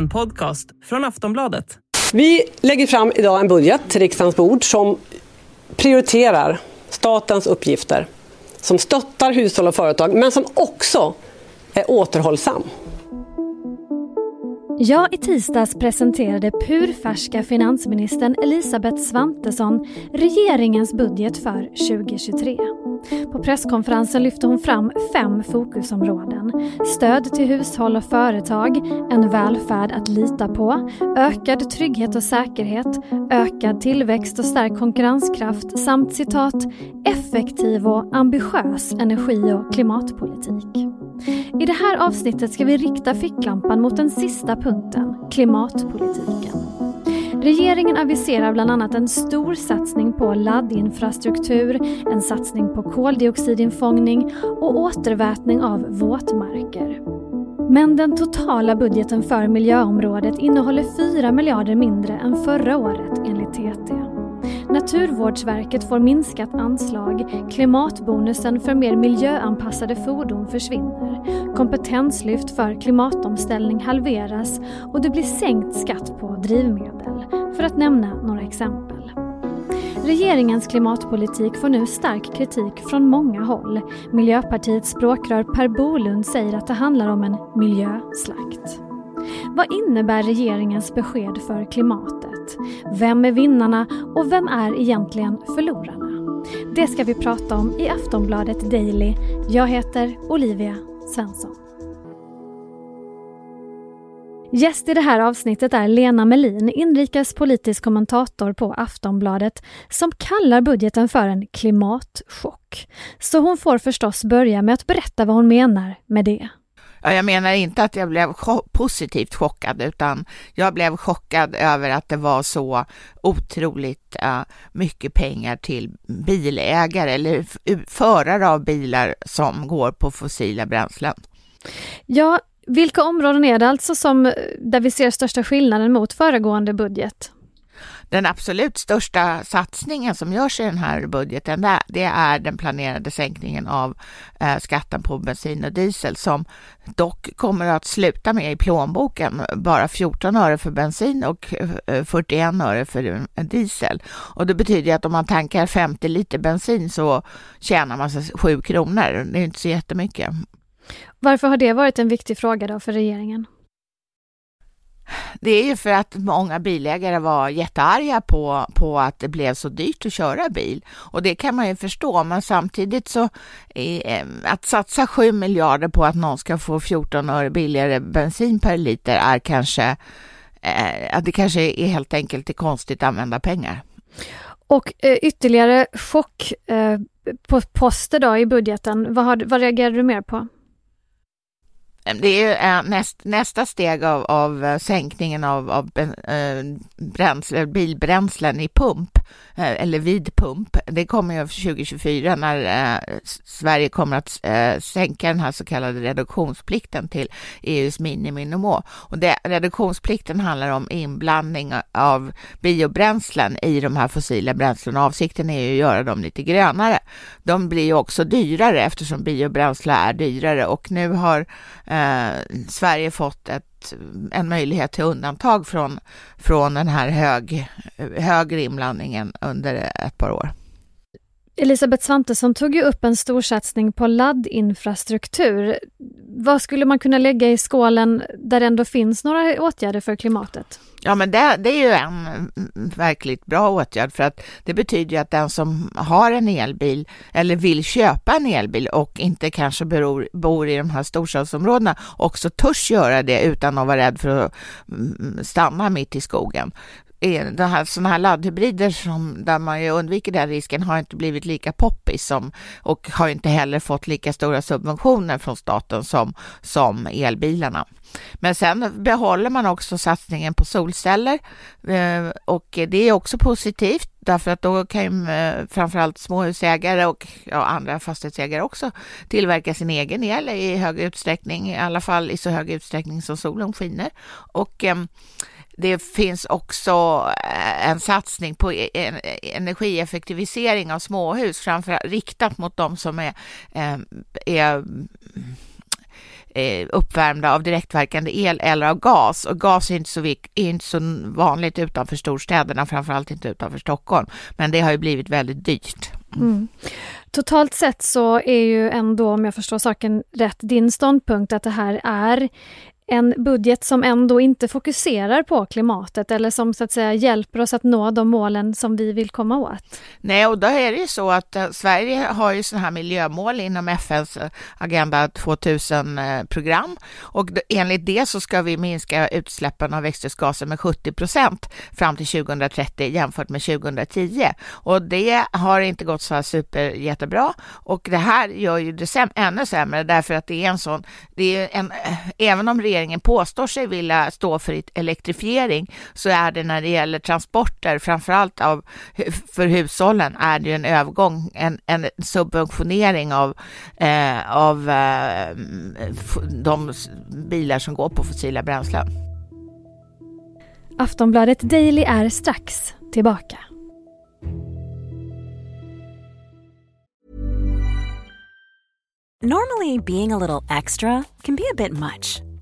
En podcast från Aftonbladet. Vi lägger fram idag en budget till riksdagens bord som prioriterar statens uppgifter, som stöttar hushåll och företag, men som också är återhållsam. Ja, i tisdags presenterade purfärska finansministern Elisabeth Svantesson regeringens budget för 2023. På presskonferensen lyfte hon fram fem fokusområden. Stöd till hushåll och företag, en välfärd att lita på, ökad trygghet och säkerhet, ökad tillväxt och stärkt konkurrenskraft samt citat effektiv och ambitiös energi och klimatpolitik. I det här avsnittet ska vi rikta ficklampan mot den sista punkten, klimatpolitiken. Regeringen aviserar bland annat en stor satsning på laddinfrastruktur, en satsning på koldioxidinfångning och återvätning av våtmarker. Men den totala budgeten för miljöområdet innehåller 4 miljarder mindre än förra året enligt TT. Naturvårdsverket får minskat anslag, klimatbonusen för mer miljöanpassade fordon försvinner, kompetenslyft för klimatomställning halveras och det blir sänkt skatt på drivmedel, för att nämna några exempel. Regeringens klimatpolitik får nu stark kritik från många håll. Miljöpartiets språkrör Per Bolund säger att det handlar om en miljöslakt. Vad innebär regeringens besked för klimatet? Vem är vinnarna och vem är egentligen förlorarna? Det ska vi prata om i Aftonbladet Daily. Jag heter Olivia Svensson. Gäst i det här avsnittet är Lena Melin, inrikespolitisk kommentator på Aftonbladet, som kallar budgeten för en klimatchock. Så hon får förstås börja med att berätta vad hon menar med det. Jag menar inte att jag blev positivt chockad, utan jag blev chockad över att det var så otroligt eh, mycket pengar till bilägare eller förare av bilar som går på fossila bränslen. Ja, vilka områden är det alltså som, eh, där vi ser största skillnaden mot föregående budget? Den absolut största satsningen som görs i den här budgeten, det är den planerade sänkningen av eh, skatten på bensin och diesel som dock kommer att sluta med i plånboken bara 14 öre för bensin och eh, 41 öre för diesel. Och det betyder att om man tankar 50 liter bensin så tjänar man sig 7 kronor. Det är inte så jättemycket. Varför har det varit en viktig fråga då för regeringen? Det är ju för att många bilägare var jättearga på, på att det blev så dyrt att köra bil. Och det kan man ju förstå, men samtidigt så eh, att satsa 7 miljarder på att någon ska få 14 öre billigare bensin per liter är kanske, eh, att det kanske är helt enkelt är konstigt använda pengar. Och eh, ytterligare chockposter eh, då i budgeten, vad, har, vad reagerar du mer på? Det är eh, näst, nästa steg av, av eh, sänkningen av, av eh, bränsle, bilbränslen i pump, eller vid pump. Det kommer ju 2024 när Sverige kommer att sänka den här så kallade reduktionsplikten till EUs miniminivå. Och det, reduktionsplikten handlar om inblandning av biobränslen i de här fossila bränslena. Avsikten är ju att göra dem lite grönare. De blir ju också dyrare eftersom biobränsle är dyrare och nu har eh, Sverige fått ett, en möjlighet till undantag från, från den här hög, högre inblandningen under ett par år. Elisabeth Svantesson tog ju upp en storsatsning på laddinfrastruktur. Vad skulle man kunna lägga i skålen där det ändå finns några åtgärder för klimatet? Ja, men det, det, är ju en verkligt bra åtgärd för att det betyder ju att den som har en elbil eller vill köpa en elbil och inte kanske beror, bor i de här storstadsområdena också törs göra det utan att vara rädd för att mm, stanna mitt i skogen det här, såna här laddhybrider som, där man ju undviker den risken har inte blivit lika poppis som, och har inte heller fått lika stora subventioner från staten som, som elbilarna. Men sen behåller man också satsningen på solceller eh, och det är också positivt därför att då kan ju eh, framförallt småhusägare och ja, andra fastighetsägare också tillverka sin egen el i hög utsträckning, i alla fall i så hög utsträckning som solen skiner. Och eh, det finns också eh, en satsning på e-, energieffektivisering av småhus, framförallt riktat mot de som är, eh, är eh, uppvärmda av direktverkande el eller av gas. Och gas är inte så, är inte så vanligt utanför storstäderna, framförallt inte utanför Stockholm. Men det har ju blivit väldigt dyrt. Mm. Totalt sett så är ju ändå, om jag förstår saken rätt, din ståndpunkt att det här är en budget som ändå inte fokuserar på klimatet eller som så att säga hjälper oss att nå de målen som vi vill komma åt? Nej, och då är det ju så att eh, Sverige har ju sådana här miljömål inom FNs eh, Agenda 2000-program och enligt det så ska vi minska utsläppen av växthusgaser med 70 procent fram till 2030 jämfört med 2010 och det har inte gått så här super jättebra och det här gör ju det säm ännu sämre därför att det är en sån, det är en, eh, även om regeringen regeringen påstår sig vilja stå för elektrifiering så är det när det gäller transporter, framförallt av, för hushållen, är det en övergång, en, en subventionering av, eh, av eh, de bilar som går på fossila bränslen. Aftonbladet Daily är strax tillbaka. Normally being a little extra can be a bit much.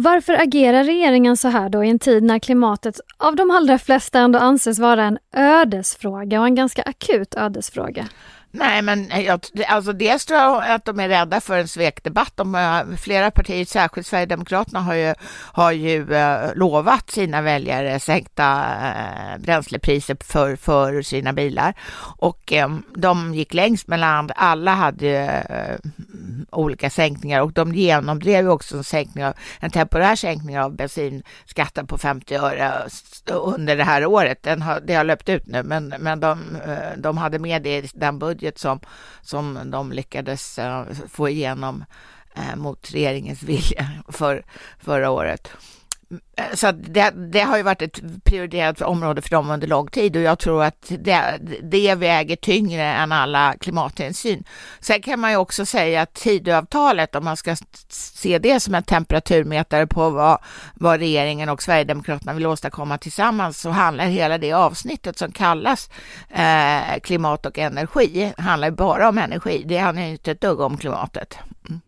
Varför agerar regeringen så här då i en tid när klimatet av de allra flesta ändå anses vara en ödesfråga och en ganska akut ödesfråga? Nej, men eh, jag, alltså dels tror jag att de är rädda för en svekdebatt. De, eh, flera partier, särskilt Sverigedemokraterna, har ju, har ju eh, lovat sina väljare sänkta bränslepriser för, för sina bilar. Och ehm, de gick längst mellan alla hade olika sänkningar och de genomdrev också en, sänkning av, en temporär sänkning av bensinskatten på 50 öre under det här året. Den har, det har löpt ut nu, men, men de, eh, de hade med det i den budget som, som de lyckades eh, få igenom eh, mot regeringens vilja för, förra året. Eh, så det, det, har ju varit ett prioriterat område för dem under lång tid och jag tror att det, det väger tyngre än alla klimathänsyn. Sen kan man ju också säga att Tidöavtalet, om man ska se det som en temperaturmätare på vad, vad regeringen och Sverigedemokraterna vill åstadkomma tillsammans, så handlar hela det avsnittet som kallas eh, klimat och energi, handlar bara om energi. Det handlar inte ett dugg om klimatet. Mm.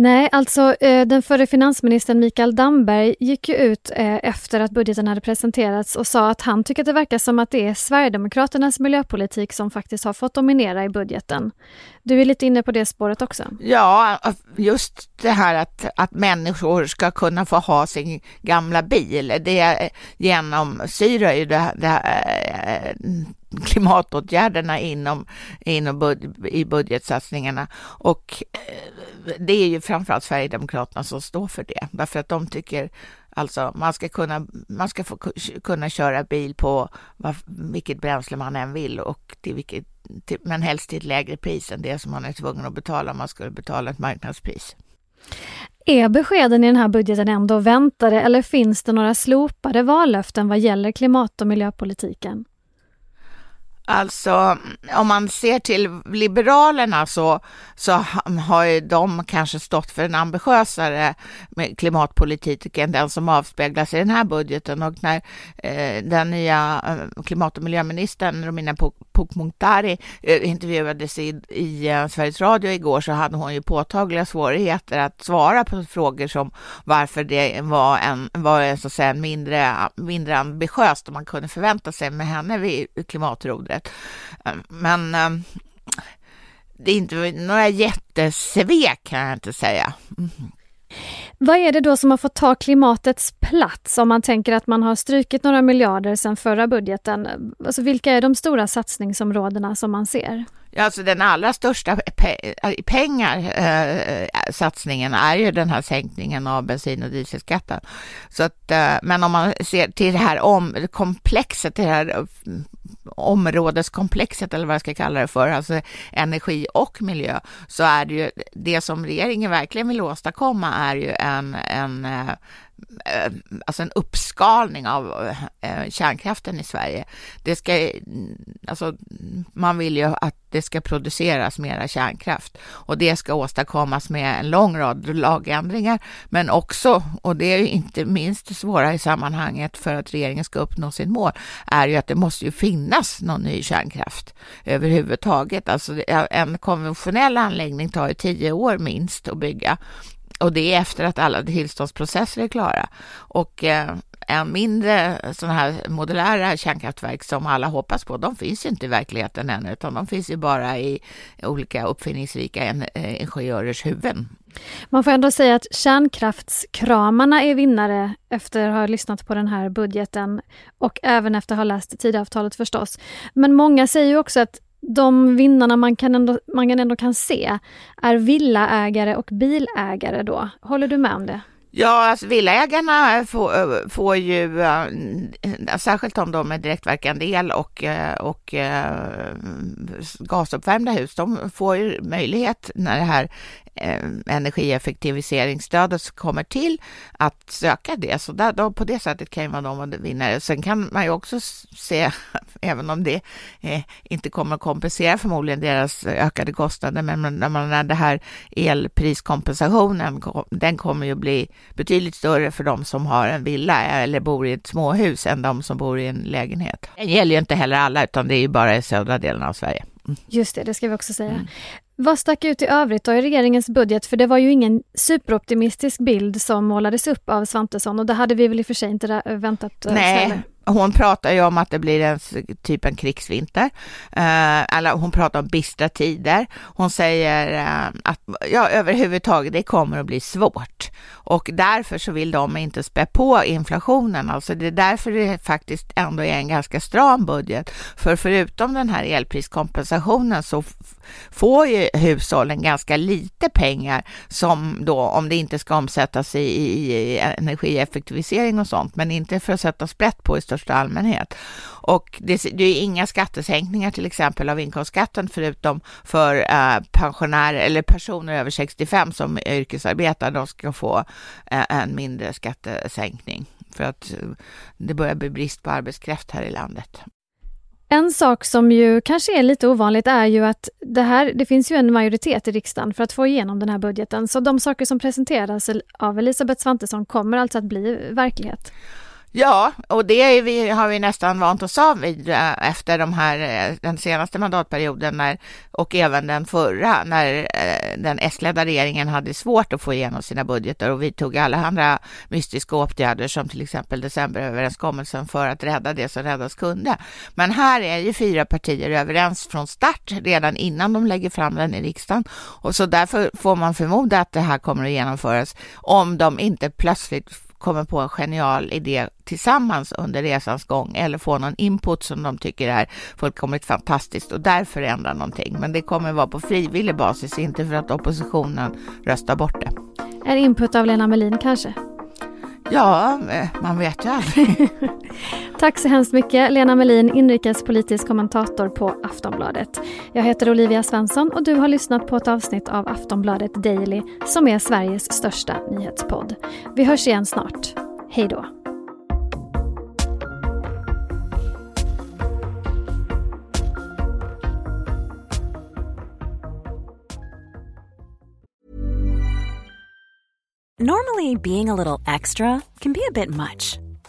Nej, alltså eh, den förre finansministern Mikael Damberg gick ju ut eh, efter att budgeten hade presenterats och sa att han tycker att det verkar som att det är Sverigedemokraternas miljöpolitik som faktiskt har fått dominera i budgeten. Du är lite inne på det spåret också? Ja, just det här att, att människor ska kunna få ha sin gamla bil, det genomsyrar ju det, det, eh, klimatåtgärderna inom, inom bud, i budgetsatsningarna. Och eh, det är ju framförallt Sverigedemokraterna som står för det, därför att de tycker Alltså man ska kunna, man ska få kunna köra bil på var, vilket bränsle man än vill och till vilket, till, men helst till ett lägre pris än det som man är tvungen att betala om man skulle betala ett marknadspris. Är beskeden i den här budgeten ändå väntade eller finns det några slopade vallöften vad gäller klimat och miljöpolitiken? Alltså, om man ser till Liberalerna så, så har ju de kanske stått för en ambitiösare klimatpolitik än den som avspeglas i den här budgeten. Och när eh, den nya eh, klimat och miljöministern Romina Pourmokhtari eh, intervjuades i, i eh, Sveriges Radio igår så hade hon ju påtagliga svårigheter att svara på frågor som varför det var en, var en, så att säga, mindre, mindre ambitiöst än man kunde förvänta sig med henne vid klimatrodret året. Men ehm, det är inte några jättesvek kan jag inte säga. Vad är det då som har fått ta klimatets plats om man tänker att man har strukit några miljarder sedan förra budgeten? Alltså vilka är de stora satsningsområdena som man ser? Alltså den allra största pe pengar eh, satsningen är ju den här sänkningen av bensin och dieselskatten. Så att, eh, men om man ser till det här om komplexet, det här områdeskomplexet eller vad jag ska kalla det för, alltså energi och miljö, så är det ju det som regeringen verkligen vill åstadkomma är ju en, en eh, Eh, alltså en uppskalning av eh, kärnkraften i Sverige. Det ska, alltså, man vill ju att det ska produceras mera kärnkraft och det ska åstadkommas med en lång rad lagändringar, men också, och det är ju inte minst svåra i sammanhanget för att regeringen ska uppnå sin mål, är ju att det måste ju finnas någon ny kärnkraft överhuvudtaget. Alltså en konventionell anläggning tar ju tio år minst att bygga och det är efter att alla tillståndsprocesser är klara. Och eh, en mindre sådana här modulära kärnkraftverk som alla hoppas på, de finns inte i verkligheten ännu, utan de finns ju bara i olika uppfinningsrika eh, ingenjörers huvuden. Man får ändå säga att kärnkraftskramarna är vinnare efter att ha lyssnat på den här budgeten och även efter att ha läst Tidöavtalet förstås. Men många säger ju också att de vinnarna man kan ändå, man ändå kan se är villaägare och bilägare då. Håller du med om det? Ja, alltså villaägarna får, får ju, eh, särskilt om de är direktverkande el och, eh, och eh, gasuppvärmda hus, de får ju möjlighet när det här energieffektiviseringsstödet kommer till att söka det. Så där, då, på det sättet kan ju vara vinnare. Sen kan man ju också se, även om det eh, inte kommer att kompensera förmodligen deras ökade kostnader, men när, man, när det här elpriskompensationen, den kommer ju bli betydligt större för de som har en villa eller bor i ett småhus än de som bor i en lägenhet. Det gäller ju inte heller alla, utan det är ju bara i södra delen av Sverige. Mm. Just det, det ska vi också säga. Mm. Vad stack ut i övrigt då i regeringens budget? För det var ju ingen superoptimistisk bild som målades upp av Svantesson och det hade vi väl i och för sig inte väntat eh, Nej, hon pratar ju om att det blir en typ en krigsvinter. Eh, eller hon pratar om bistra tider. Hon säger eh, att ja, överhuvudtaget det kommer att bli svårt och därför så vill de inte spä på inflationen. Alltså det är därför det faktiskt ändå är en ganska stram budget. För förutom den här elpriskompensationen så får ju hushållen ganska lite pengar som då om det inte ska omsättas i, i, i energieffektivisering och sånt, men inte för att sätta sprätt på i största allmänhet. Och det, det är inga skattesänkningar till exempel av inkomstskatten förutom för eh, pensionärer eller personer över 65 som yrkesarbetar. De ska få eh, en mindre skattesänkning för att eh, det börjar bli brist på arbetskraft här i landet. En sak som ju kanske är lite ovanligt är ju att det här, det finns ju en majoritet i riksdagen för att få igenom den här budgeten. Så de saker som presenteras av Elisabeth Svantesson kommer alltså att bli verklighet. Ja, och det vi, har vi nästan vant oss av vid eh, efter de här, eh, den senaste mandatperioden när, och även den förra när eh, den S-ledda regeringen hade svårt att få igenom sina budgetar och vi tog alla andra mystiska åtgärder som till exempel decemberöverenskommelsen för att rädda det som räddas kunde. Men här är ju fyra partier överens från start redan innan de lägger fram den i riksdagen och så därför får man förmoda att det här kommer att genomföras om de inte plötsligt kommer på en genial idé tillsammans under resans gång eller få någon input som de tycker är fullkomligt fantastiskt och därför ändra någonting. Men det kommer vara på frivillig basis, inte för att oppositionen röstar bort det. En input av Lena Melin kanske? Ja, eh, man vet ju aldrig. Tack så hemskt mycket Lena Melin, inrikespolitisk kommentator på Aftonbladet. Jag heter Olivia Svensson och du har lyssnat på ett avsnitt av Aftonbladet Daily som är Sveriges största nyhetspodd. Vi hörs igen snart. Hej då! Normally being a little extra can be a bit much.